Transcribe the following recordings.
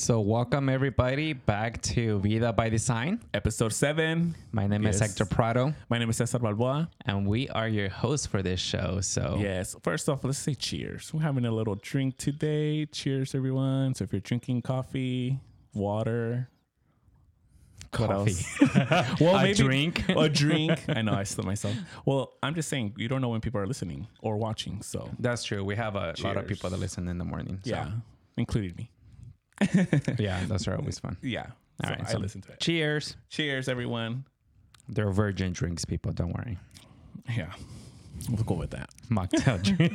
so welcome everybody back to Vida by Design. Episode seven. My name is Hector Prado, My name is Cesar Balboa. and we are your hosts for this show. So, Yes. First off, let's say cheers. We're having a little drink today. Cheers, everyone. So if you're drinking coffee, water, what coffee. else? well, A drink. A drink. I know I slipped myself. Well, I'm just saying you don't know when people are listening or watching. So That's true. We have a lot of people that listen in the morning. So, yeah, including me. yeah, those are always fun. Yeah. All so right, I so- listen to it. Cheers. Cheers, everyone. They're virgin drinks, people. Don't worry. Yeah. We'll go with that. Mocktail drink.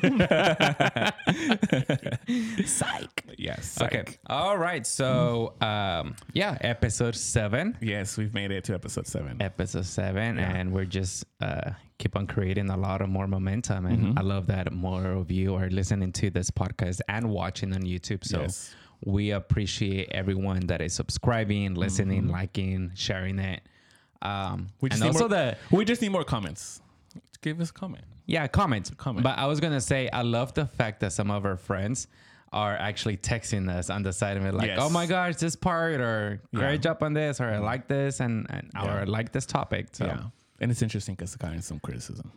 Psych. Yes. okay. All right. So, um, yeah, episode seven. Yes, we've made it to episode seven. episode seven Yeah. and we're just uh keep on creating a lot of more momentum and Mm-hmm. i love that more of you are listening to this podcast and watching on youtube so Yes. We appreciate everyone that is subscribing listening liking sharing it um Mm-hmm. We just and need also more, the we just need more comments. Give us a comment. yeah comments Comment. but i was gonna say i love the fact that some of our friends are actually texting us on the side of it like Yes. oh my gosh this part or great Yeah. job on this or i like this and, and or i like this topic so Yeah. And it's interesting because it got some criticism.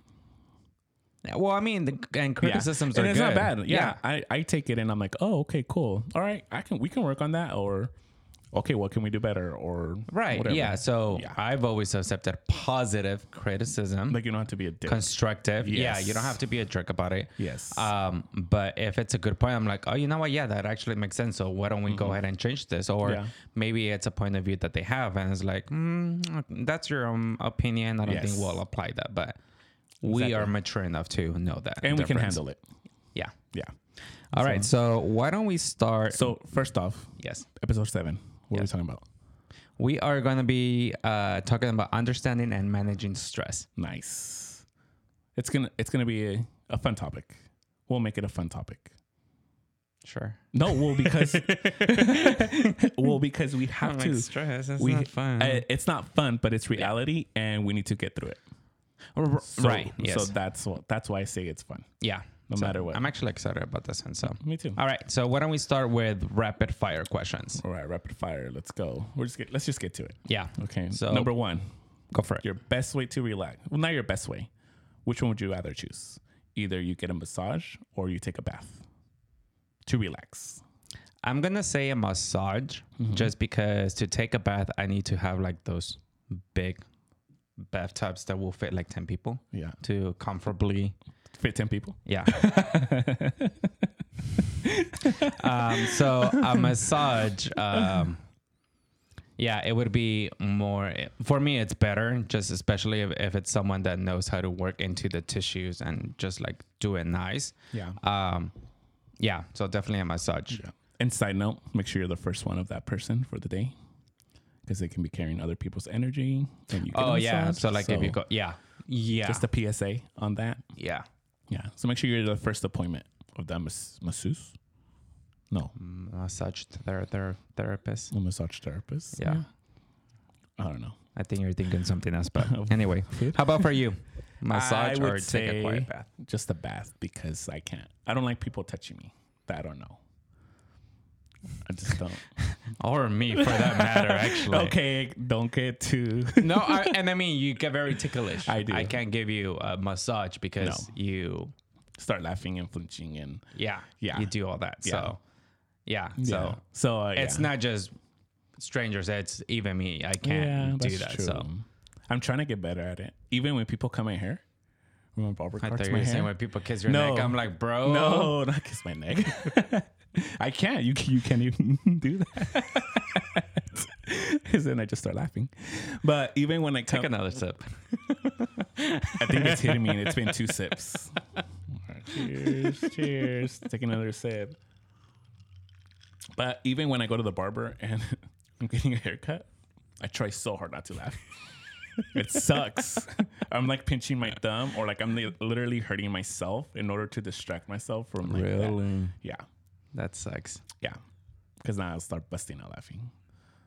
Yeah, Well, I mean, the, and criticisms and are it's good. not bad. Yeah, I, I take it and I'm like, oh, okay, cool. All right, I can we can work on that. Or okay, what can we do better? Or right. whatever. Yeah. So Yeah. I've always accepted positive criticism, like you don't have to be a dick. constructive. Yeah, you don't have to be a jerk about it. yes. Um, but if it's a good point, I'm like, oh, you know what? Yeah, that actually makes sense. So why don't we go ahead and change this? Or Mm-hmm. Yeah. maybe it's a point of view that they have, and it's like, mm, that's your own opinion. I don't think we'll apply that, but we are mature enough to know that, and we can handle it. Yeah. Yeah. All right. So why don't we start? So first off, yes. episode seven. What Yes. are we talking about? We are going to be uh, talking about understanding and managing stress. Nice. It's gonna it's gonna be a, a fun topic. We'll make it a fun topic. Sure. No, well because well because we have to. stress. We not fun. uh, it's not fun, but it's reality, and we need to get through it. So, right. Yes. So that's what that's why I say it's fun. yeah. no So matter what. I'm actually excited about this one. So, Me too. all right. So why don't we start with rapid fire questions? All right, rapid fire. Let's go. We're just get, let's just get to it. Yeah. Okay. So- number one, Go for it. your best way to relax. Well, not your best way. Which one would you rather choose? Either you get a massage or you take a bath to relax. I'm gonna say a massage, Mm-hmm. just because to take a bath, I need to have like those big bathtubs that will fit like ten people Yeah. to comfortably Fit ten people. Yeah. um, so a massage, um, yeah, it would be more for me. It's better, just especially if, if it's someone that knows how to work into the tissues and just like do it nice. Yeah. Um, yeah, so definitely a massage. Yeah. And side note, make sure you're the first one of that person for the day. Because they can be carrying other people's energy. And you get oh, a Oh yeah, massage. so like if you go, yeah, yeah, Just a PSA on that. yeah, Yeah. So make sure you're the first appointment of that mas- masseuse. No, massage ther- ther- therapist. a massage therapist. Yeah. I don't know. I think you're thinking something else, but anyway, how about for you? Massage I would or take a quiet bath? Just a bath because I can't. I don't like people touching me. That I don't know. I just don't. Or me, for that matter, actually. okay, don't get too. No, I, and I mean, you get very ticklish. I do. I can't give you a massage because No. you, Start laughing and flinching and yeah, Yeah. you do all that. Yeah. So, yeah. yeah. So So uh, it's yeah. not just strangers. It's even me. I can't do that. So I'm trying to get better at it. Even when people cut my hair, when my barber I cuts thought you my were saying hair. when people kiss your No. neck, I'm like, bro. No, not kiss my neck. I can't. You you can't even do that. Because then I just start laughing. But even when I Take another sip. I think it's hitting me, and it's been two sips. Cheers, cheers. Take another sip. But even when I go to the barber and I'm getting a haircut, I try so hard not to laugh. It sucks. I'm like pinching my thumb, or like I'm li- literally hurting myself in order to distract myself from like that. Yeah, That sucks. yeah. Because now I'll start busting out laughing.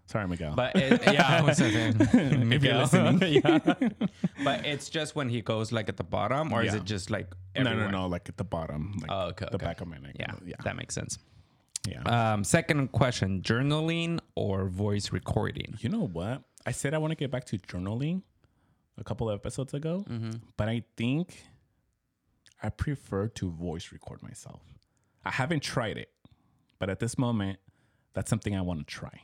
Sorry, Miguel. But it, yeah, I was saying, if you're listening, yeah. But it's just when he goes like at the bottom, or is it just like no, no, no, like at the bottom, like Oh, okay, the okay. back of my neck. Yeah, yeah. that makes sense. Yeah. Um, second question: journaling or voice recording? you know what? I said I want to get back to journaling a couple of episodes ago, but I think I prefer to voice record myself. I haven't tried it, but at this moment, that's something I want to try.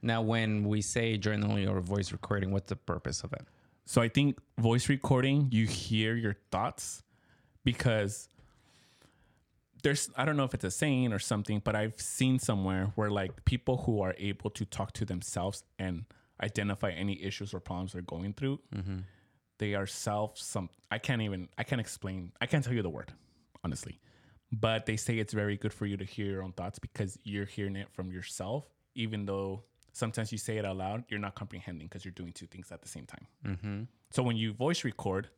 Now, when we say journaling or voice recording, what's the purpose of it? So I think voice recording, you hear your thoughts because there's I don't know if it's a saying or something, but I've seen somewhere where like people who are able to talk to themselves and identify any issues or problems they're going through, mm-hmm. they are self some I can't even I can't explain I can't tell you the word, honestly. But they say it's very good for you to hear your own thoughts because you're hearing it from yourself, even though sometimes you say it out loud, you're not comprehending because you're doing two things at the same time. So when you voice record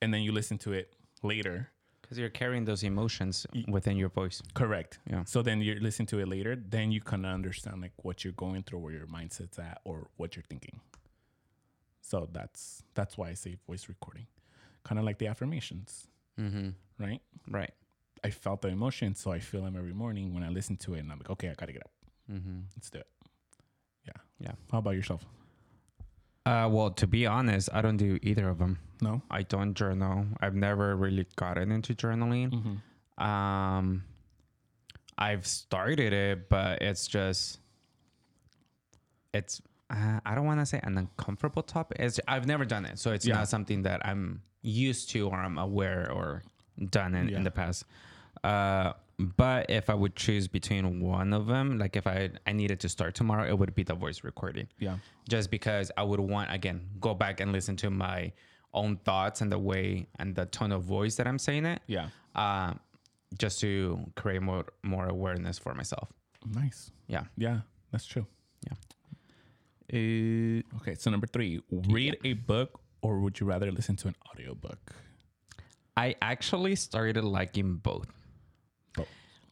and then you listen to it later, Because you're carrying those emotions within your voice. correct. Yeah. So then you listen to it later, then you kind of understand like what you're going through, where your mindset's at, or what you're thinking. So that's that's why I say voice recording, kind of like the affirmations, Mm-hmm. right? Right. I felt the emotion, so I feel them every morning when I listen to it, and I'm like, okay, I gotta get up. Mm-hmm. Let's do it. Yeah. Yeah. How about yourself? Uh, well, to be honest, I don't do either of them. No. I don't journal. I've never really gotten into journaling. Mm-hmm. Um, I've started it, but it's just, it's. Uh, I don't want to say an uncomfortable topic. It's, I've never done it, so it's Yeah. not something that I'm used to or I'm aware or done in, Yeah. in the past. Uh, but if I would choose between one of them, like if I I needed to start tomorrow, it would be the voice recording Yeah. just because I would want again go back and listen to my own thoughts and the way and the tone of voice that I'm saying it. Yeah. Uh, just to create more more awareness for myself. Nice. Yeah. Yeah, that's true. Uh, Okay, so number three, read a book or would you rather listen to an audiobook? I actually started liking both.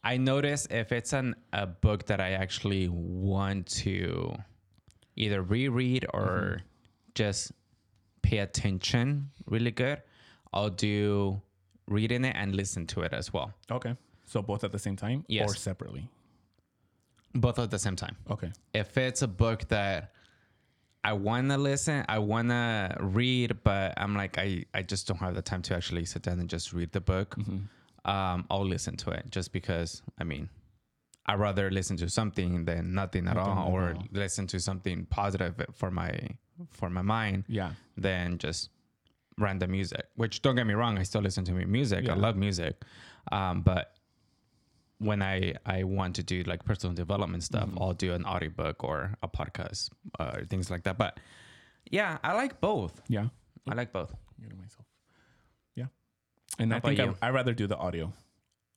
I notice if it's an a book that I actually want to either reread or mm-hmm. just pay attention really good, I'll do reading it and listen to it as well. Okay. So both at the same time Yes. or separately? Both at the same time. Okay. if it's a book that I want to listen, I want to read, but I'm like, I, I just don't have the time to actually sit down and just read the book. Mm-hmm. Um, I'll listen to it just because, I mean, I'd rather listen to something than nothing at Nothing all, at or all. listen to something positive for my for my mind Yeah. than just random music. Which don't get me wrong, I still listen to music. Yeah. I love music, um, but when I I want to do like personal development stuff, Mm-hmm. I'll do an audiobook or a podcast uh, or things like that. But yeah, I like both. Yeah. I like both. Myself. And How I think I, I'd rather do the audio,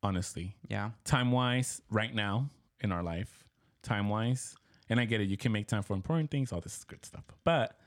honestly. Yeah. Time wise, right now in our life, time wise, and I get it, you can make time for important things, all this good stuff. But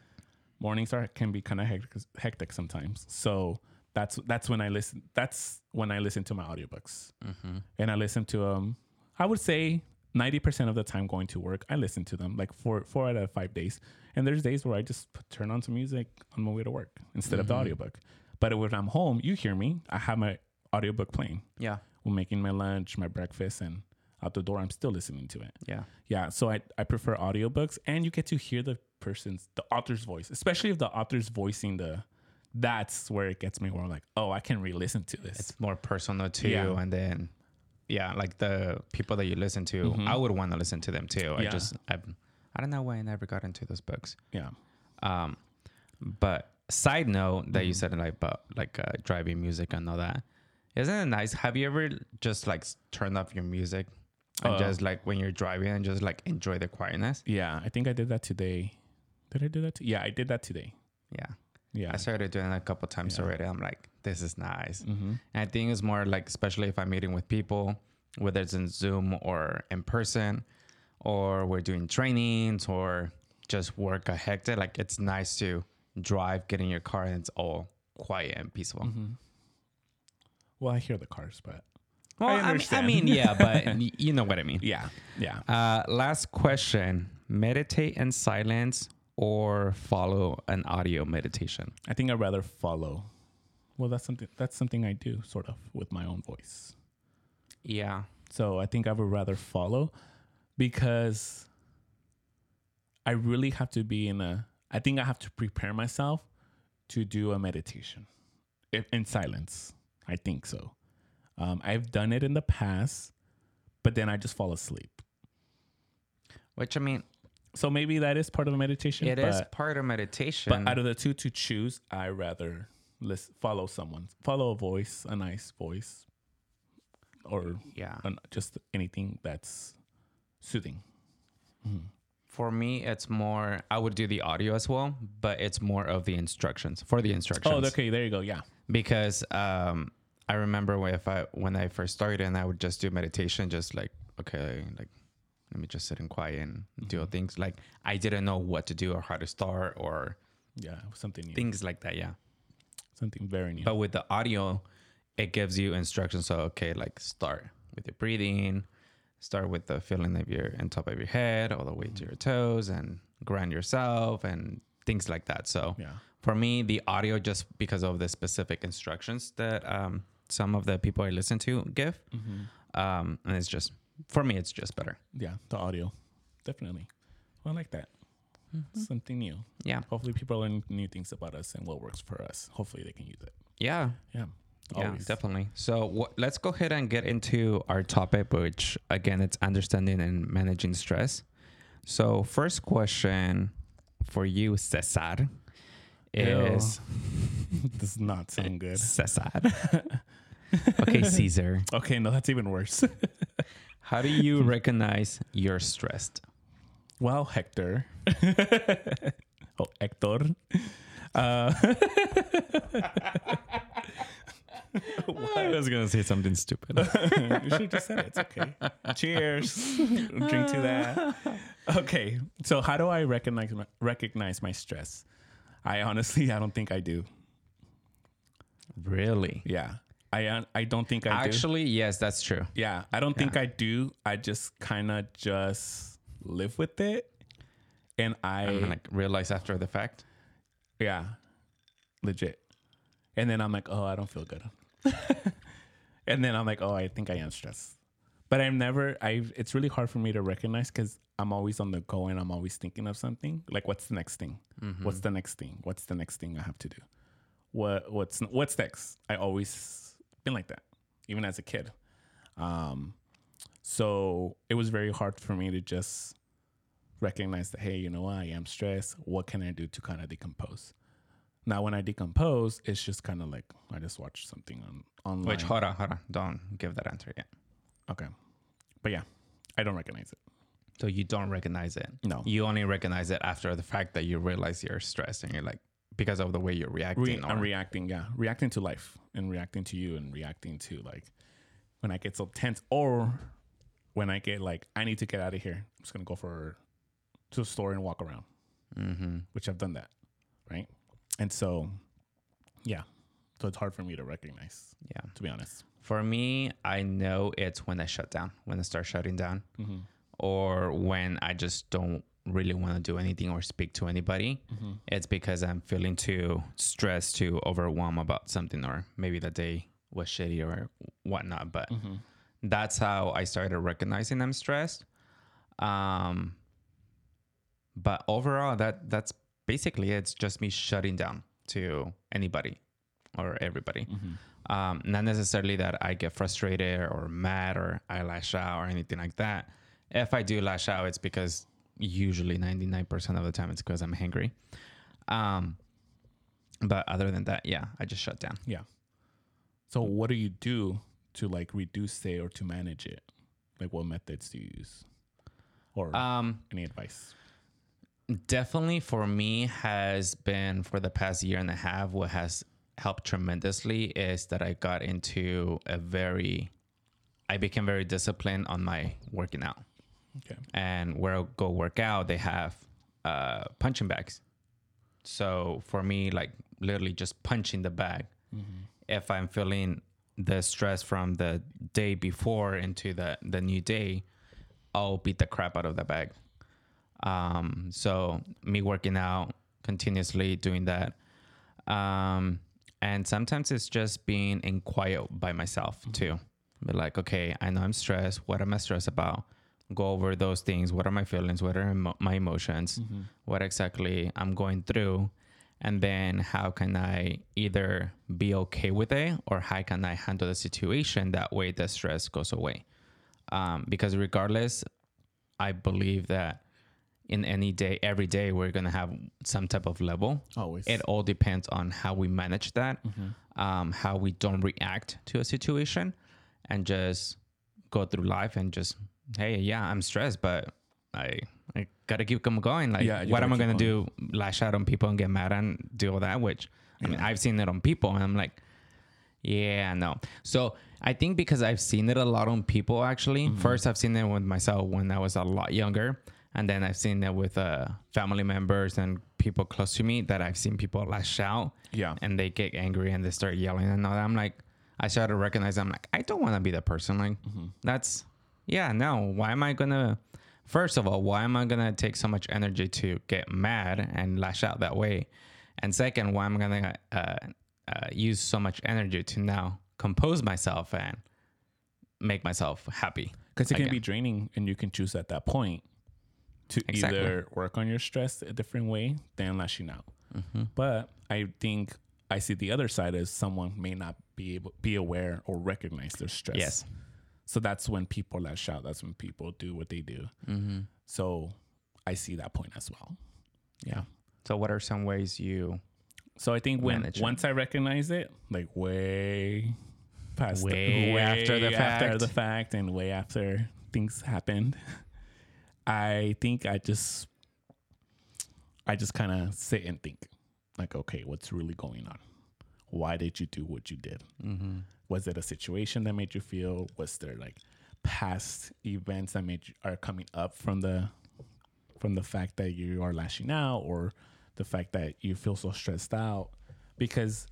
mornings are can be kind of hectic, hectic sometimes. So that's that's when I listen. That's when I listen to my audiobooks, mm-hmm. and I listen to them. I would say ninety percent of the time going to work, I listen to them like four four out of five days. And there's days where I just put, turn on some music on my way to work instead of the mm-hmm. audiobook. But when I'm home, you hear me. I have my audiobook playing Yeah. while making my lunch, my breakfast, and out the door, I'm still listening to it. Yeah. Yeah, so I, I prefer audiobooks and you get to hear the person's the author's voice, especially if the author's voicing the that's where it gets me where I'm like, oh, I can re-listen to this. It's more personal to Yeah. and then yeah, like the people that you listen to, I would want to listen to them too. I Mm-hmm. Just I I don't know why I never got into those books. yeah. Um, but side note that Mm-hmm. you said like about like uh, driving music and all that, isn't it nice? Have you ever just like turned off your music and Uh, just like when you're driving and just like enjoy the quietness? Yeah, I think I did that today. Did I do that? T- yeah, I did that today. Yeah, Yeah. I started doing it a couple times Yeah. already. I'm like, this is nice. mm-hmm. And I think it's more like, especially if I'm meeting with people, whether it's in Zoom or in person, or we're doing trainings or just work a hectic. Like it's nice to drive, get in your car, and it's all quiet and peaceful. Mm-hmm. Well, I hear the cars, but Well, I I, mean, I mean, yeah, but you know what I mean. yeah, yeah. Uh, last question: Meditate in silence or follow an audio meditation? I think I'd rather follow. Well, that's something that's something I do sort of with my own voice. Yeah, So I think I would rather follow because I really have to be in a. I think I have to prepare myself to do a meditation in silence. I think so. Um, I've done it in the past, but then I just fall asleep. Which I mean, So maybe that is part of a meditation. it but, is part of meditation. But out of the two to choose, I rather listen, follow someone, follow a voice, a nice voice, or yeah. an- just anything that's soothing. For me, it's more. I would do the audio as well, but it's more of the instructions for the instructions. Oh, okay, there you go. Yeah. because um, I remember when if I when I first started and I would just do meditation, just like okay, like let me just sit in quiet and do things. Like I didn't know what to do or how to start or Yeah, something new. things like that. Yeah, something very new. but with the audio, it gives you instructions. So okay, like start with your breathing, start with the feeling of your on top of your head all the way to your toes, and ground yourself and things like that. So yeah. for me the audio just because of the specific instructions that um, some of the people i listen to give um, and it's just for me it's just better Yeah, the audio. Definitely. Well, I like that. Something new. yeah Hopefully people learn new things about us and what works for us. Hopefully they can use it. yeah Yeah. Yeah Always. definitely so let's go ahead and get into our topic which again it's understanding and managing stress so first question for you cesar is Does not sound good. cesar okay caesar Okay, no, that's even worse. how do you recognize you're stressed well, Hector. oh, Hector. Uh, I was gonna say something stupid. you should have just said it. It's okay. Cheers. Drink to that. Okay. So how do I recognize my, recognize my stress? I honestly, I don't think I do. really? Yeah. I uh, I don't think I do. Actually, yes, that's true. Yeah, I don't think I do. I just kind of just live with it, and I And like realize after the fact. yeah, legit. And then I'm like, oh, I don't feel good. and then I'm like, oh, I think I am stressed. But I'm never. I. It's really hard for me to recognize because I'm always on the go and I'm always thinking of something. Like, what's the next thing? What's the next thing? What's the next thing I have to do? What What's What's next? I always been like that, even as a kid. Um, so it was very hard for me to just recognize that, hey, you know what, I am stressed. What can I do to kind of decompose? Now, when I decompose, it's just kind of like I just watch something on online. Which hold on, hold on. Don't give that answer yet. okay, but yeah, I don't recognize it. So you don't recognize it. No. You only recognize it after the fact that you realize you're stressed and you're like because of the way you're reacting. Re- or, I'm reacting, yeah, reacting to life and reacting to you and reacting to like when I get so tense or when I get like I need to get out of here. I'm just gonna go for to the store and walk around, mm-hmm. which I've done that, right? And so, yeah, so it's hard for me to recognize, Yeah. to be honest. For me, I know it's when I shut down, when I start shutting down, Mm-hmm. or when I just don't really want to do anything or speak to anybody. Mm-hmm. It's because I'm feeling too stressed, too overwhelmed about something, or maybe the day was shitty or whatnot. But Mm-hmm. that's how I started recognizing I'm stressed. Um, but overall, that that's basically it's just me shutting down to anybody or everybody. Mm-hmm. Um, not necessarily that I get frustrated or mad or I lash out or anything like that. If I do lash out, it's because usually 99% of the time it's because I'm hangry. Um, but other than that, yeah, I just shut down. Yeah. So what do you do to like reduce it or to manage it? Like what methods do you use? Or Um, any advice? Definitely for me has been for the past year and a half what has helped tremendously is that i got into a very i became very disciplined on my working out. Okay. and where i go work out they have uh punching bags. So for me like literally just punching the bag. If i'm feeling the stress from the day before into the the new day i'll beat the crap out of the bag um, so me working out continuously doing that. Um, and sometimes it's just being in quiet by myself too. Be like, okay, I know I'm stressed. What am I stressed about? Go over those things. What are my feelings? What are my emotions? Mm-hmm. What exactly I'm going through? And then how can I either be okay with it or how can I handle the situation that way the stress goes away? Um, because regardless, I believe that in any day, every day, we're gonna have some type of level. Always. It all depends on how we manage that, um, how we don't react to a situation, and just go through life and just, hey, yeah, I'm stressed, but I I gotta keep them going. Like, Yeah, what am I gonna do? Lash out on people and get mad and do all that? Which I mean, I've seen it on people, and I'm like, yeah, no. So I think because I've seen it a lot on people actually. Mm-hmm. First, I've seen it with myself when I was a lot younger, and then I've seen it with uh, family members and people close to me that I've seen people lash out. Yeah. And they get angry and they start yelling and all that. I'm like, I started to recognize. I'm like, I don't want to be that person. Like, Mm-hmm. that's yeah, no. Why am I gonna? First of all, why am I gonna take so much energy to get mad and lash out that way? And second, why am I gonna uh, uh, use so much energy to now compose myself and make myself happy? Because it can again? be draining, and you can choose at that point to Exactly. either work on your stress a different way than lashing out. Mm-hmm. But I think I see the other side as someone may not be able be aware or recognize their stress. Yes. So that's when people lash out. That's when people do what they do. Mm-hmm. So I see that point as well. Yeah. So, what are some ways you? So I think when it. once I recognize it, like way past Way after the after fact. the fact and way after things happened, I think I just I just kind of sit and think, like, okay, what's really going on? Why did you do what you did? Mm-hmm. Was it a situation that made you feel? Was there like past events that made you are coming up from the from the fact that you are lashing out or the fact that you feel so stressed out? Because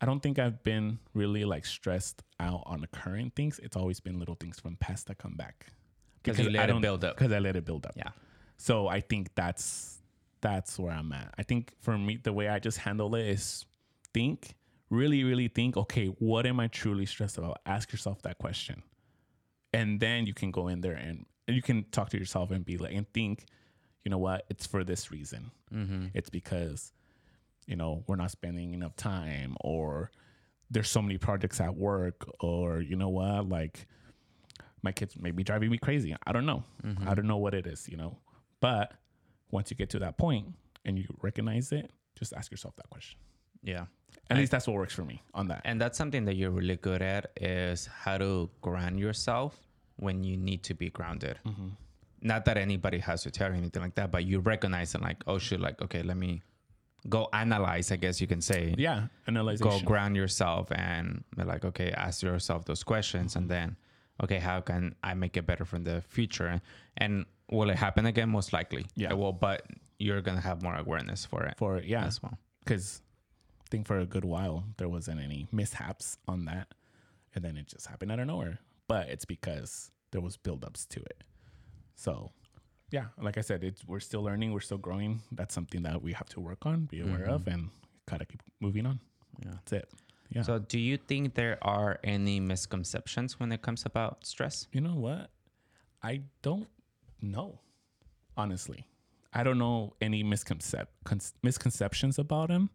I don't think I've been really like stressed out on the current things. It's always been little things from past that come back. 'Cause you let I it don't- build up. Because I let it build up. Yeah. So I think that's that's where I'm at. I think for me, the way I just handle it is think, really, really think. Okay, what am I truly stressed about? Ask yourself that question, and then you can go in there and, and you can talk to yourself and be like and think, you know what? It's for this reason. Mm-hmm. It's because you know we're not spending enough time, or there's so many projects at work, or you know what, like my kids may be driving me crazy. I don't know. I don't know what it is, you know. But once you get to that point and you recognize it, just ask yourself that question. Yeah. At I- least that's what works for me on that. And that's something that you're really good at is how to ground yourself when you need to be grounded. Mm-hmm. Not that anybody has to tell you anything like that, but you recognize it like, oh shoot, like, okay, let me go analyze, I guess you can say. yeah, Analyze. Go ground yourself and like, okay, ask yourself those questions Mm-hmm. and then, okay, how can I make it better for the future? And will it happen again? Most likely. Yeah. It will, but you're going to have more awareness for it for yeah, as well. because I think for a good while there wasn't any mishaps on that, and then it just happened out of nowhere. But it's because there was buildups to it. So yeah, like I said, it's we're still learning, we're still growing. That's something that we have to work on, be aware mm-hmm. of, and gotta keep moving on. Yeah. That's it. Yeah. So, do you think there are any misconceptions when it comes about stress? You know what? I don't know. Honestly, I don't know any misconcep- con- misconceptions about them.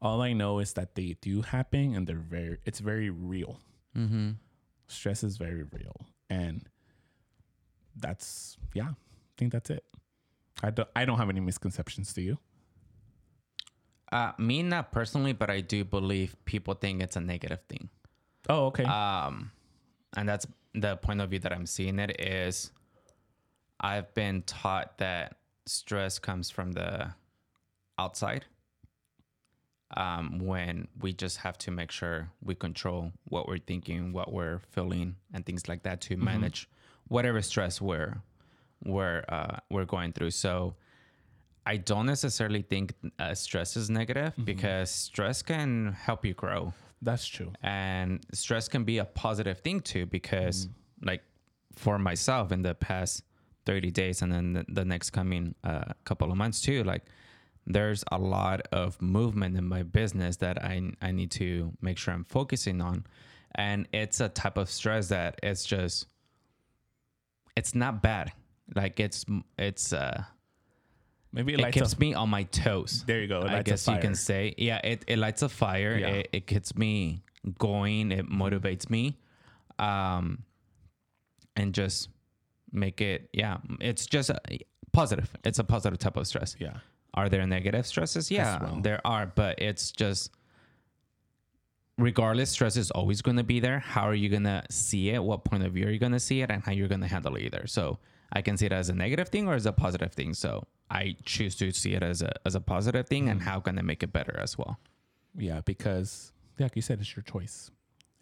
All I know is that they do happen, and they're very. It's very real. Mm-hmm. Stress is very real, and that's yeah. I think that's it. I don't. I don't have any misconceptions. Do you? Uh, me, not personally, but I do believe people think it's a negative thing. Oh, okay. Um, and that's the point of view that I'm seeing it is I've been taught that stress comes from the outside. Um, when we just have to make sure we control what we're thinking, what we're feeling, and things like that to manage whatever stress we're we're uh, we're going through. So I don't necessarily think uh, stress is negative because stress can help you grow that's true. and stress can be a positive thing too because like for myself in the past 30 days and then the, the next coming uh, couple of months too like there's a lot of movement in my business that I, I need to make sure i'm focusing on and it's a type of stress that it's just it's not bad. Like it's it's uh Maybe it, it keeps me on my toes. There you go. I guess you can say. Yeah, it, it lights a fire. Yeah. It, it gets me going. It motivates me. Um, and just make it, yeah, it's just a, positive. It's a positive type of stress. Yeah. Are there negative stresses? Yeah, well. there are, but it's just regardless, stress is always going to be there. How are you going to see it? What point of view are you going to see it, and how you're going to handle it either? So I can see it as a negative thing or as a positive thing. So I choose to see it as a as a positive thing, and hmm. how can I make it better as well? Yeah, because like you said, it's your choice.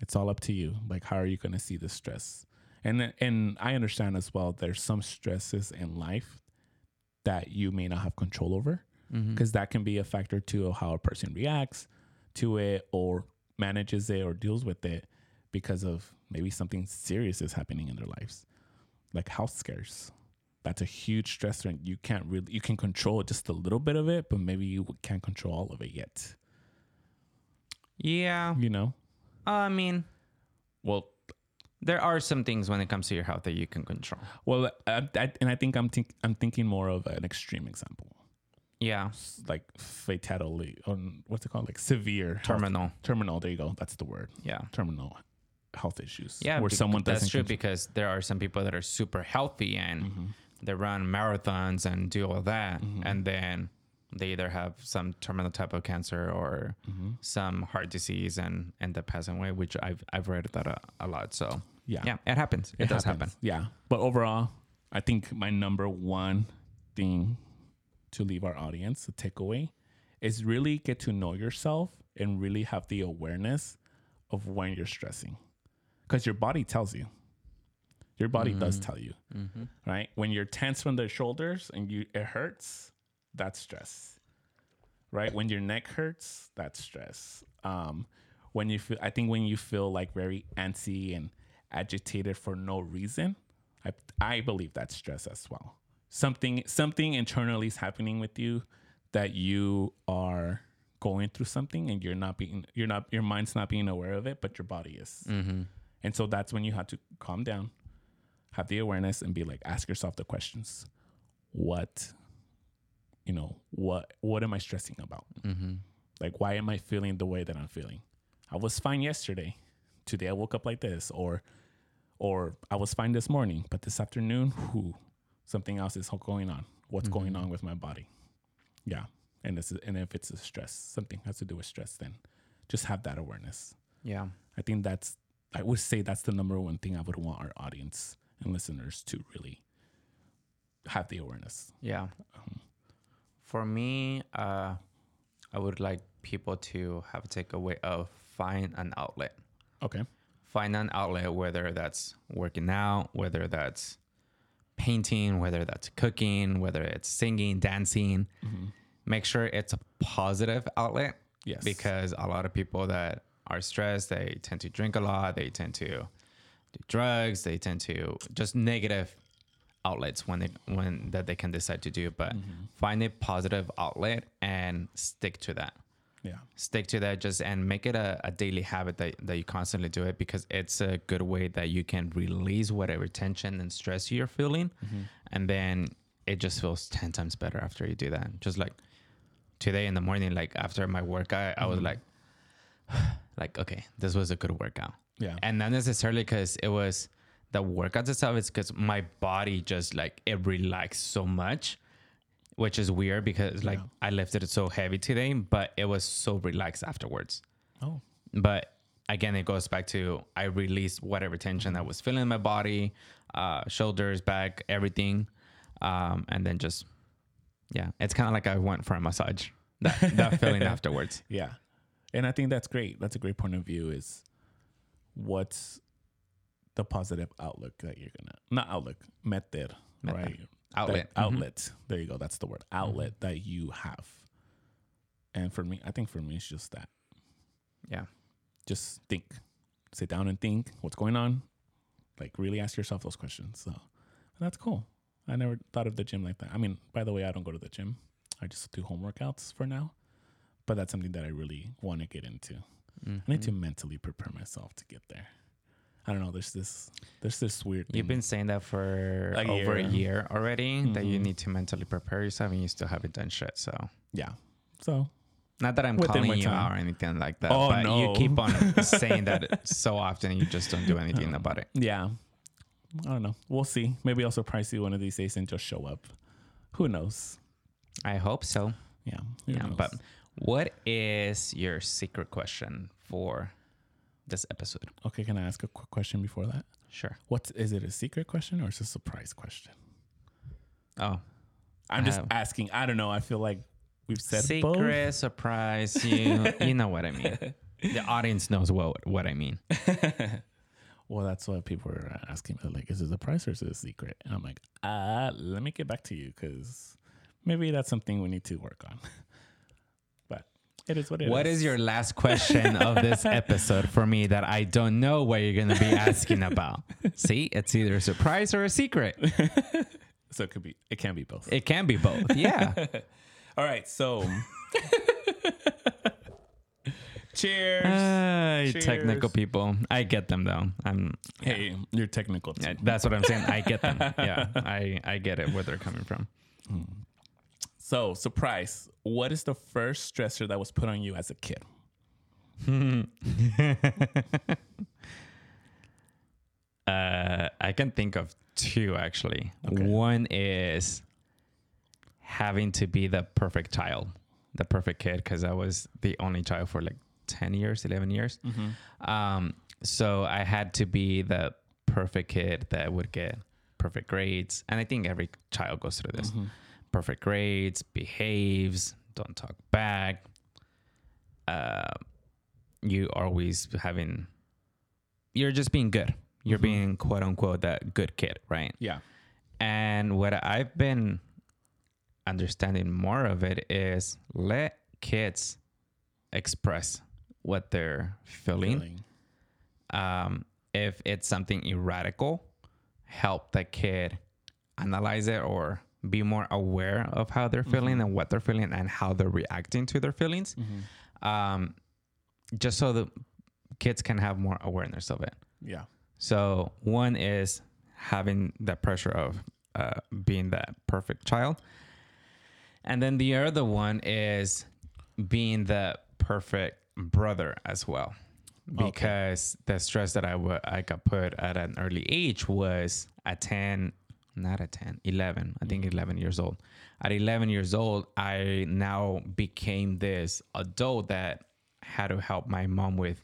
It's all up to you. Like, how are you going to see the stress? And and I understand as well. There's some stresses in life that you may not have control over, mm-hmm. because that can be a factor too of how a person reacts to it or manages it or deals with it because of maybe something serious is happening in their lives, like health scares. That's a huge stressor, and you can't really you can control just a little bit of it, but maybe you can't control all of it yet. Yeah, You know. Uh, I mean, Well, there are some things when it comes to your health that you can control. well, I, I, and I think I'm think, I'm thinking more of an extreme example, Yeah, like fatality or what's it called, like severe health- terminal. terminal. There you go. That's the word. Yeah. Terminal health issues. Yeah, where someone that's doesn't true control- because there are some people that are super healthy and Mm-hmm. they run marathons and do all that, and then they either have some terminal type of cancer or Mm-hmm. some heart disease and end up passing away, which I've I've read that a, a lot. So Yeah. yeah, it happens. It, does happens. happen. Yeah, but overall, I think my number one thing to leave our audience a takeaway is really get to know yourself and really have the awareness of when you're stressing, because your body tells you. Your body does mm-hmm. tell you, mm-hmm. right? When you're tense from the shoulders and you it hurts, that's stress, right? When your neck hurts, that's stress. Um, when you feel, I think when you feel like very antsy and agitated for no reason, I I believe that's stress as well. Something something internally is happening with you that you are going through something and you're not being you're not your mind's not being aware of it, but your body is. Mm-hmm. And so that's when you have to calm down, have the awareness, and be like, ask yourself the questions. What, you know, what what am I stressing about? Mm-hmm. Like, why am I feeling the way that I'm feeling? I was fine yesterday. Today I woke up like this, or or I was fine this morning, but this afternoon, whoo, something else is going on. What's going mm-hmm. on with my body? Yeah, and this is, and if it's a stress, something has to do with stress, then just have that awareness. Yeah. I think that's I would say that's the number one thing I would want our audience and listeners to really have the awareness. Yeah. For me, uh, I would like people to have a takeaway of find an outlet. Okay. Find an outlet, whether that's working out, whether that's painting, whether that's cooking, whether it's singing, dancing. Make sure it's a positive outlet. Yes. Because a lot of people that are stressed, they tend to drink a lot, they tend to do drugs, they tend to just negative outlets when they when that they can decide to do but mm-hmm. find a positive outlet and stick to that. Yeah. stick to that just and make it a, a daily habit that, that you constantly do it because it's a good way that you can release whatever tension and stress you're feeling. Mm-hmm. And then it just feels 10 times better after you do that. Just like today in the morning like after my workout i was mm-hmm. like like okay this was a good workout Yeah. and not necessarily because it was the workouts itself it's because my body just like it relaxed so much which is weird because like Yeah. i lifted it so heavy today but it was so relaxed afterwards Oh. but again it goes back to i released whatever tension that was feeling in my body uh shoulders back everything um and then just yeah it's kind of like i went for a massage that, that feeling afterwards Yeah. And I think that's great. That's a great point of view is what's the positive outlook that you're gonna not outlook, Method. right? Outlet. That outlet. There you go. That's the word. Mm-hmm. Outlet that you have. And for me, I think for me it's just that. yeah Just think. Sit down and think what's going on. Like really ask yourself those questions. So that's cool. I never thought of the gym like that. I mean, by the way, I don't go to the gym. I just do home workouts for now. But that's something that I really want to get into. I need to mentally prepare myself to get there. I don't know. There's this. There's this weird. You've been saying that for A over a year. year already that you Mhm. need to mentally prepare yourself and you still haven't done shit. So yeah. So not that I'm Within calling you out or anything like that, Oh, but you keep on saying that so often you just don't do anything about it. yeah. I don't know. We'll see. Maybe I'll surprise you one of these days and just show up. Who knows? I hope so. Yeah. Yeah, knows? but what is your secret question for this episode? okay. Can I ask a quick question before that? Sure. What is it? A secret question or is it a surprise question? Oh, I'm just asking. I don't know. I feel like we've said secret both. surprise. You you know what I mean. The audience knows what what I mean. Well, that's what people are asking me. Like, is it a surprise or is it a secret? And I'm like, uh, let me get back to you because maybe that's something we need to work on. it is what it is. What is your last question of this episode for me that I don't know what you're going to be asking about? See, it's either a surprise or a secret. So it could be. It can be both. It can be both. Yeah. All right. So, cheers. Ay, Cheers. technical people. I get them though. I'm hey, you're technical too. that's what I'm saying. I get them. Yeah. I I get it where they're coming from. Hmm. So, surprise. What is the first stressor that was put on you as a kid? Uh, I can think of two actually. Okay. One is having to be the perfect child, the perfect kid, because I was the only child for like 10 years, 11 years. Um, so I had to be the perfect kid that would get perfect grades. And I think every child goes through this perfect grades, behaves, don't talk back. Uh, you always having, you're just being good. You're being quote unquote that good kid, right? Yeah. And what I've been understanding more of it is let kids express what they're feeling. Feeling. Um, if it's something irradical, help the kid analyze it or be more aware of how they're feeling and what they're feeling and how they're reacting to their feelings. Um, just so the kids can have more awareness of it. Yeah. So one is having that pressure of uh, being that perfect child, and then the other one is being the perfect brother as well, because the stress that I wa- I got put at an early age was at ten, not at 10, 11, I think 11 years old. At 11 years old, I now became this adult that had to help my mom with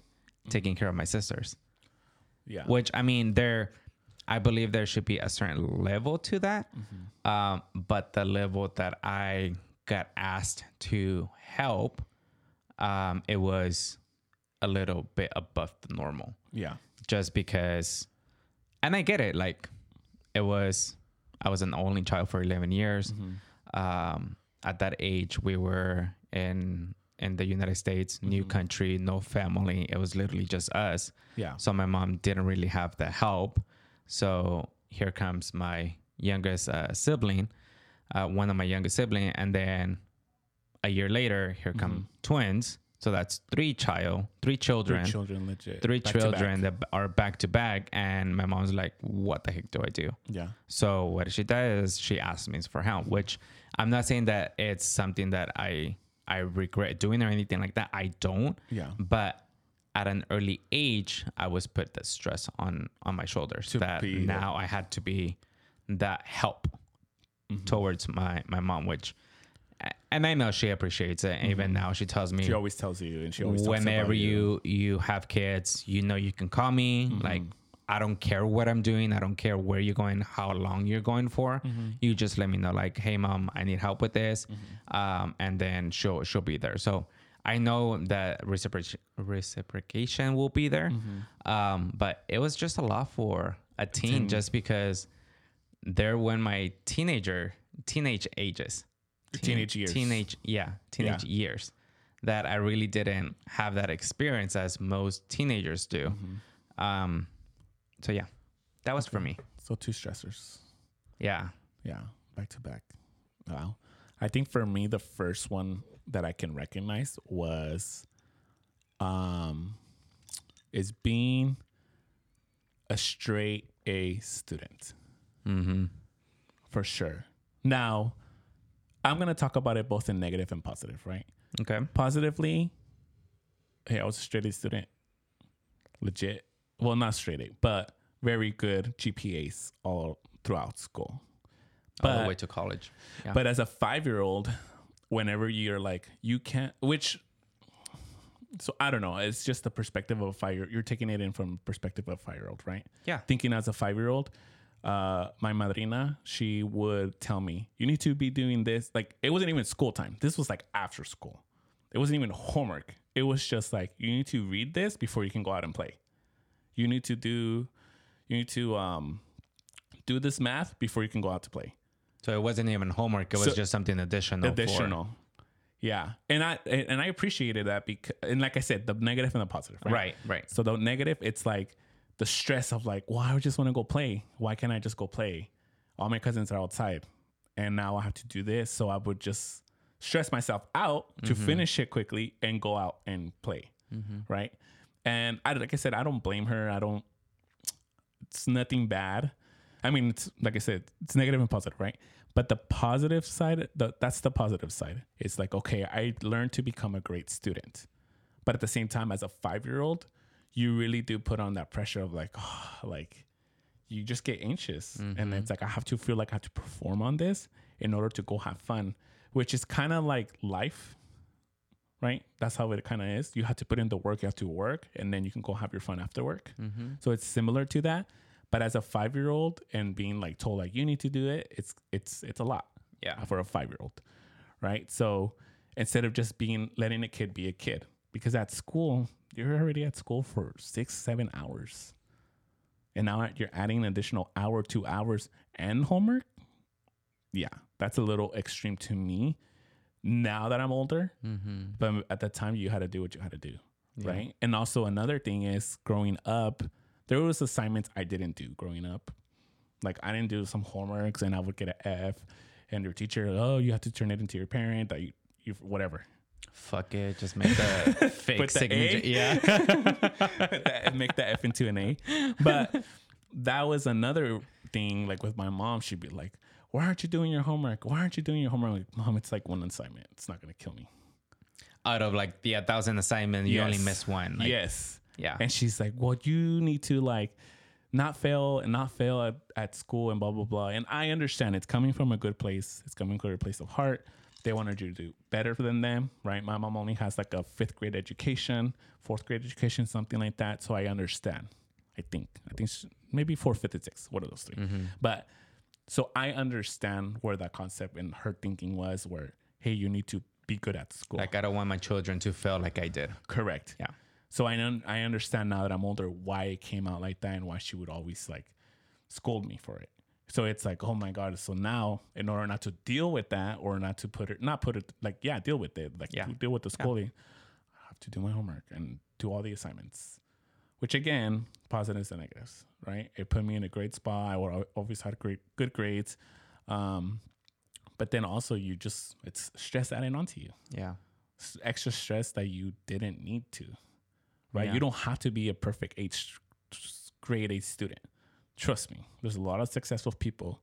taking care of my sisters Yeah. which I mean, there, I believe there should be a certain level to that. Um, but the level that I got asked to help, um, it was a little bit above the normal, Yeah. just because, and I get it. Like, it was, I was an only child for 11 years. Um, at that age, we were in in the United States, new country, no family. It was literally just us. Yeah. So my mom didn't really have the help. So here comes my youngest uh, sibling, uh, one of my youngest sibling, and then a year later, here come twins. So that's three child, three children, Three children, legit. three Back children that are back to back. And my mom's like, "What the heck do I do?" Yeah. So what she does she asks me for help, which I'm not saying that it's something that I I regret doing or anything like that. I don't. Yeah. But at an early age, I was put the stress on on my shoulders To that now I had to be that help Mm-hmm. towards my my mom, which and I know she appreciates it. Even now, she tells me Mm-hmm. She always tells you, and she always whenever about you you have kids you know you can call me Mm-hmm. like i don't care what i'm doing i don't care where you're going how long you're going for Mm-hmm. you just let me know like hey mom i need help with this Mm-hmm. um, and then she'll she'll be there so i know that reciproc- reciprocation will be there Mm-hmm. um, but it was just a lot for a teen teen. just because they're when my teenager teenage ages Teenage years. teenage yeah teenage Yeah. years that I really didn't have that experience as most teenagers do. Mm-hmm. Um, so yeah, that was for me. So two stressors. Yeah. Yeah, back to back. Wow. I think for me, the first one that I can recognize was um, is being a straight A student Mm-hmm. for sure. Now, I'm gonna talk about it both in negative and positive, right? Okay. Positively, hey, I was a straight A student, legit. Well, not straight A, but very good GPAs all throughout school. All the way to college. Yeah. But as a five year old, whenever you're like, you can't, which, so I don't know, it's just the perspective of a five year You're taking it in from perspective of a five year old, right? yeah. Thinking as a five year old, uh, my madrina, she would tell me, you need to be doing this. Like, it wasn't even school time. This was like after school. It wasn't even homework. It was just like, you need to read this before you can go out and play. You need to do, you need to, um, do this math before you can go out to play. So it wasn't even homework. It was just something additional. for- additional. Yeah, and I and I appreciated that because and like I said, the negative and the positive. Right. right. Right. So the negative, it's like the stress of like, well, I just want to go play. Why can't I just go play? All my cousins are outside, and now I have to do this. So I would just stress myself out to mm-hmm. finish it quickly and go out and play. Mm-hmm. Right. And I like I said, I don't blame her. I don't. It's nothing bad. I mean, it's like I said, it's negative and positive, right? But the positive side, the, that's the positive side. It's like, okay, I learned to become a great student. But at the same time, as a five year old, you really do put on that pressure of like, oh, like you just get anxious. And it's mm-hmm. like, I have to feel like I have to perform on this in order to go have fun, which is kind of like life, right? That's how it kind of is. You have to put in the work, you have to work, and then you can go have your fun after work. Mm-hmm. So it's similar to that. But as a five year old and being like told like you need to do it, it's it's it's a lot Yeah. for a five year old, right? So instead of just being letting a kid be a kid, because at school you're already at school for six seven hours, and now you're adding an additional hour two hours and homework. Yeah, that's a little extreme to me. Now that I'm older, Mm-hmm. but at the time you had to do what you had to do, right? And also another thing is growing up, there was assignments I didn't do growing up. Like I didn't do some homeworks and I would get an F and your teacher, oh, you have to turn it into your parent that you, you whatever. Fuck it. Just make the fake Put the signature. A? Yeah. Make the F into an A. But that was another thing. Like with my mom, she'd be like, "Why aren't you doing your homework? Why aren't you doing your homework?" Like, Mom, it's like one assignment. It's not gonna kill me. Out of like the a thousand assignments, you only Yes. miss one. Like, yes. Yeah. And she's like, "Well, you need to like not fail and not fail at, at school and blah blah blah." And I understand it's coming from a good place. It's coming from a place of heart. They wanted you to do better than them, right? My mom only has like a fifth grade education, fourth grade education, something like that. So I understand. I think. I think maybe fourth, fifth, and sixth. One of those 3 mm-hmm. But so I understand where that concept and her thinking was, where hey, you need to be good at school. Like I don't want my children to fail like I did. Correct. Yeah. So I un- I understand now that I'm older why it came out like that and why she would always like scold me for it. So it's like, oh my god. So now, in order not to deal with that or not to put it, not put it like, yeah, deal with it, like Yeah. deal with the scolding. I have to do my homework and do all the assignments. Which again, positives and negatives, right? It put me in a great spot. I wa- always had great, good grades. Um, but then also you just it's stress adding onto you Yeah. s- extra stress that you didn't need to. Right? Yeah. You don't have to be a perfect H grade A student. Trust me. There's a lot of successful people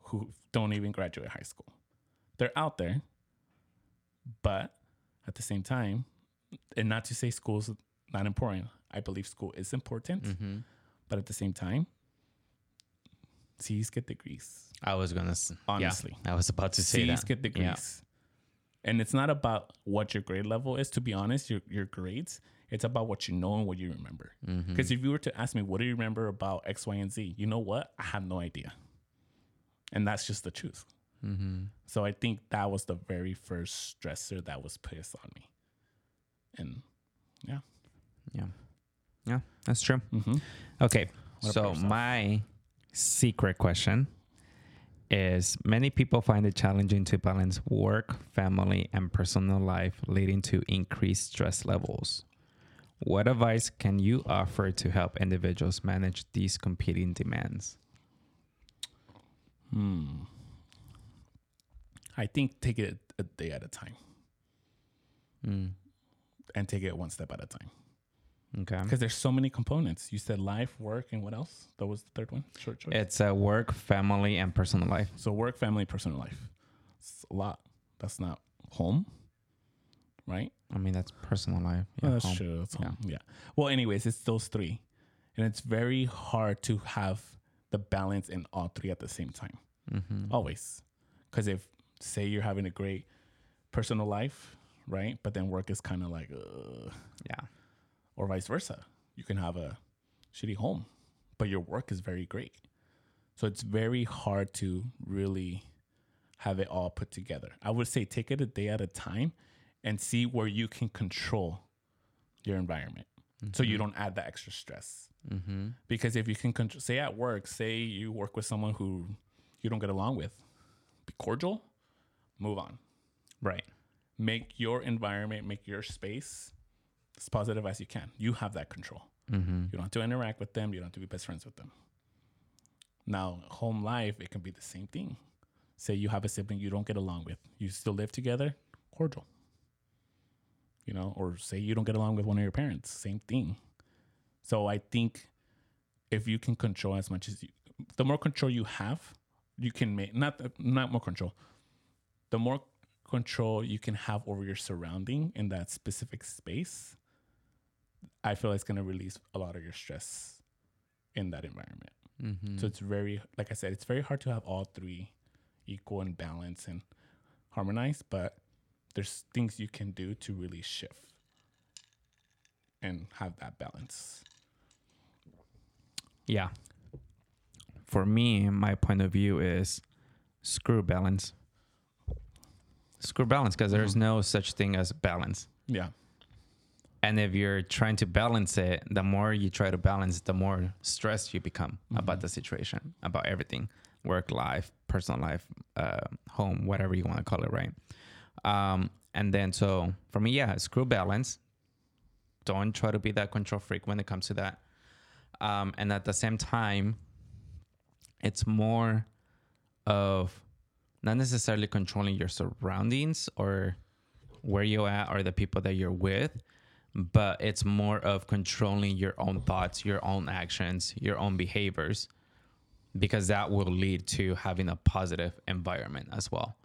who don't even graduate high school. They're out there. But at the same time, and not to say school's not important. I believe school is important, Mm-hmm. but at the same time, C's get degrees. I was gonna. Honestly. yeah, I was about to say C's that. get degrees. And it's not about what your grade level is. To be honest, your your grades. It's about what you know and what you remember. Mm-hmm. Because if you were to ask me, what do you remember about X, Y, and Z? You know what? I have no idea. And that's just the truth. Mm-hmm. So I think that was the very first stressor that was placed on me. And yeah. Yeah. Yeah, that's true. Mm-hmm. Okay. What so my secret question is many people find it challenging to balance work, family, and personal life, leading to increased stress levels. What advice can you offer to help individuals manage these competing demands? Hmm. I think take it a day at a time. Mm. and take it one step at a time. Okay. Because there's so many components. You said life, work, and what else? That was the third one. Short choice. It's a work, family, and personal life. So work, family, personal life. It's a lot. That's not home, right? I mean, that's personal life. Oh, Yeah, that's home. true. That's home. Yeah. Well, anyways, it's those three, and it's very hard to have the balance in all three at the same time. Mhm. Always, because if say you're having a great personal life, right, but then work is kind of like, uh, Yeah. or vice versa. You can have a shitty home, but your work is very great. So it's very hard to really have it all put together. I would say take it a day at a time and see where you can control your environment so you don't add that extra stress. Mm-hmm. Because if you can control, say at work, say you work with someone who you don't get along with, be cordial, move on. Right. Make your environment, make your space as positive as you can. You have that control. Mm-hmm. You don't have to interact with them. You don't have to be best friends with them. Now, home life, it can be the same thing. Say you have a sibling you don't get along with, you still live together, cordial. You know, or say you don't get along with one of your parents, same thing. So I think if you can control as much as you, the more control you have, you can make not not more control. The more control you can have over your surrounding in that specific space, I feel it's going to release a lot of your stress in that environment. Mm-hmm. So it's very, like I said, it's very hard to have all three equal and balance and harmonize, but there's things you can do to really shift and have that balance. Yeah. For me, my point of view is screw balance. Screw balance because there's no such thing as balance. Yeah. And if you're trying to balance it, the more you try to balance, the more stressed you become about the situation, about everything work life, personal life, uh, home, whatever you want to call it, right? Um, and then, so for me, yeah, screw balance. Don't try to be that control freak when it comes to that. Um, and at the same time, it's more of not necessarily controlling your surroundings or where you're at or the people that you're with, but it's more of controlling your own thoughts, your own actions, your own behaviors, because that will lead to having a positive environment as well.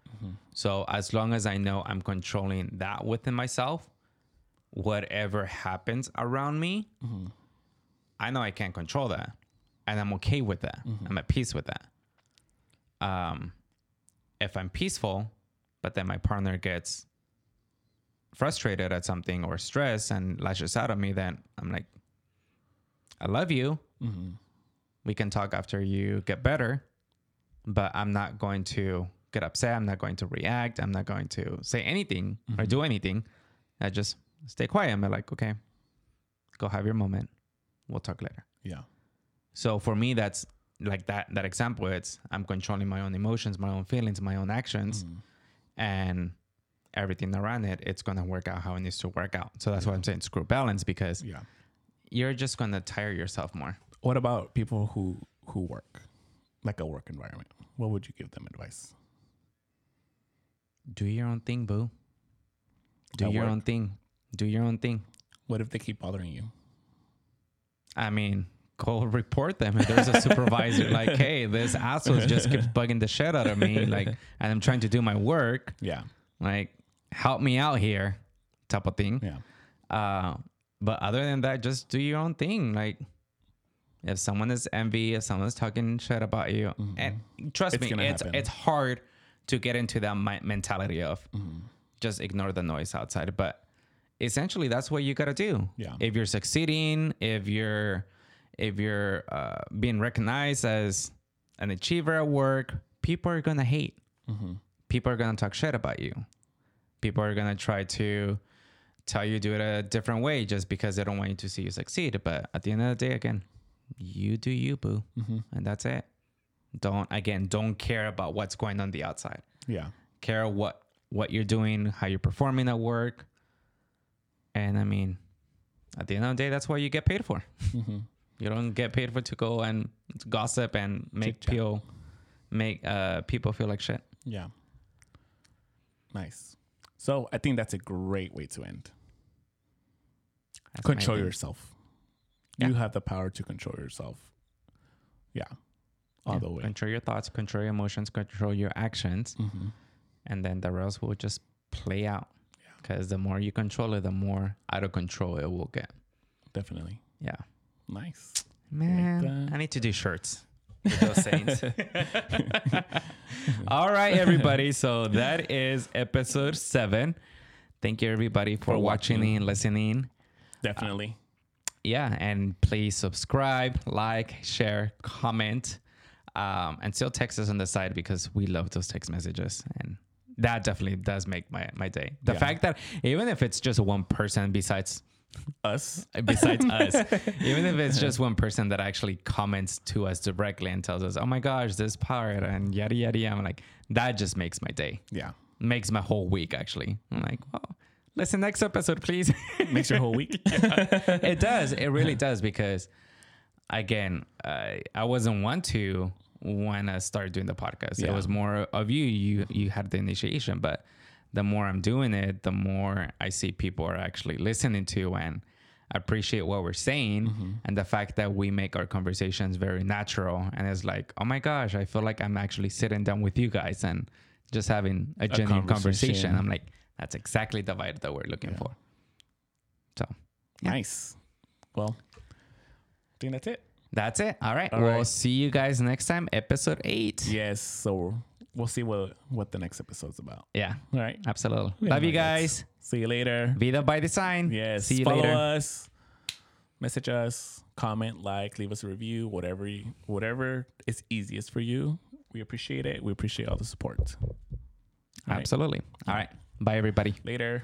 So as long as I know I'm controlling that within myself, whatever happens around me, I know I can't control that, and I'm okay with that. I'm at peace with that. Um, if I'm peaceful, but then my partner gets frustrated at something or stressed and lashes out at me, then I'm like, I love you. We can talk after you get better, but I'm not going to get upset. I'm not going to react. I'm not going to say anything or mm-hmm. do anything. I just stay quiet. I'm like, okay, go have your moment. We'll talk later. Yeah. So for me, that's like that that example. It's I'm controlling my own emotions, my own feelings, my own actions, mm-hmm. and everything around it. It's gonna work out how it needs to work out. So that's why I'm saying screw balance because Yeah. you're just gonna tire yourself more. What about people who who work like a work environment? What would you give them advice? Do your own thing, boo. Do At your work? own thing. Do your own thing. What if they keep bothering you? I mean, go report them. If there's a supervisor, like, hey, this asshole just keeps bugging the shit out of me, like, and I'm trying to do my work, Yeah. like, help me out here, type of thing. Yeah. Uh, but other than that, just do your own thing. Like, if someone is envy, if someone's talking shit about you, and trust Mm-hmm. It's me, it's happen. it's hard to get into that mi- mentality of Mm-hmm. just ignore the noise outside. But essentially, that's what you gotta do. Yeah. If you're succeeding, if you're if you're uh, being recognized as an achiever at work, people are gonna hate. Mm-hmm. People are gonna talk shit about you. People are gonna try to tell you do it a different way just because they don't want you to see you succeed. But at the end of the day, again, you do you, boo, Mm-hmm. and that's it. Don't again, don't care about what's going on the outside. Yeah. Care what what you're doing, how you're performing at work, and I mean, at the end of the day, that's what you get paid for. Mm-hmm. You don't get paid for to go and gossip and make people make uh people feel like shit. Yeah. Nice. So I think that's a great way to end. That's control yourself. Yeah. You have the power to control yourself. Yeah. All Yeah, the way. Control your thoughts, control your emotions, control your actions, Mm-hmm. and then the rest will just play out. Yeah. Because the more you control it, the more out of control it will get. Definitely. Yeah. Nice. Man, that. I need to do shirts with those sayings. All right, everybody. So that is episode seven. Thank you, everybody, for, For watching watching. and listening. Definitely. Yeah, and please subscribe, like, share, comment, um, and still text us on the side because we love those text messages and. That definitely does make my, my day. The Yeah. fact that even if it's just one person besides Us. besides us. Even if it's just one person that actually comments to us directly and tells us, "Oh my gosh, this part," and yada yada yada. I'm like, that just makes my day. Yeah. Makes my whole week actually. I'm like, well, listen next episode, please. Makes your whole week. it does. It really does because, again, I I wasn't one to when I started doing the podcast. It was more of you. You you had the initiation, but the more I'm doing it, the more I see people are actually listening to and appreciate what we're saying, Mm-hmm. and the fact that we make our conversations very natural. And it's like, oh my gosh, I feel like I'm actually sitting down with you guys and just having a, genuine conversation. conversation. I'm like, that's exactly the vibe that we're looking for. So. Yeah. Nice. Well, I think that's it. That's it. All right. All we'll right. see you guys next time, episode eight. Yes. So we'll see what what the next episode's about. Yeah, All right. absolutely. Yeah, Love you guys. See you later. Vida by design. Yes. See you later. follow later. us. Message us. Comment, like, leave us a review. Whatever you, whatever is easiest for you. We appreciate it. We appreciate all the support. All right. Absolutely. All right. Bye, everybody. Later.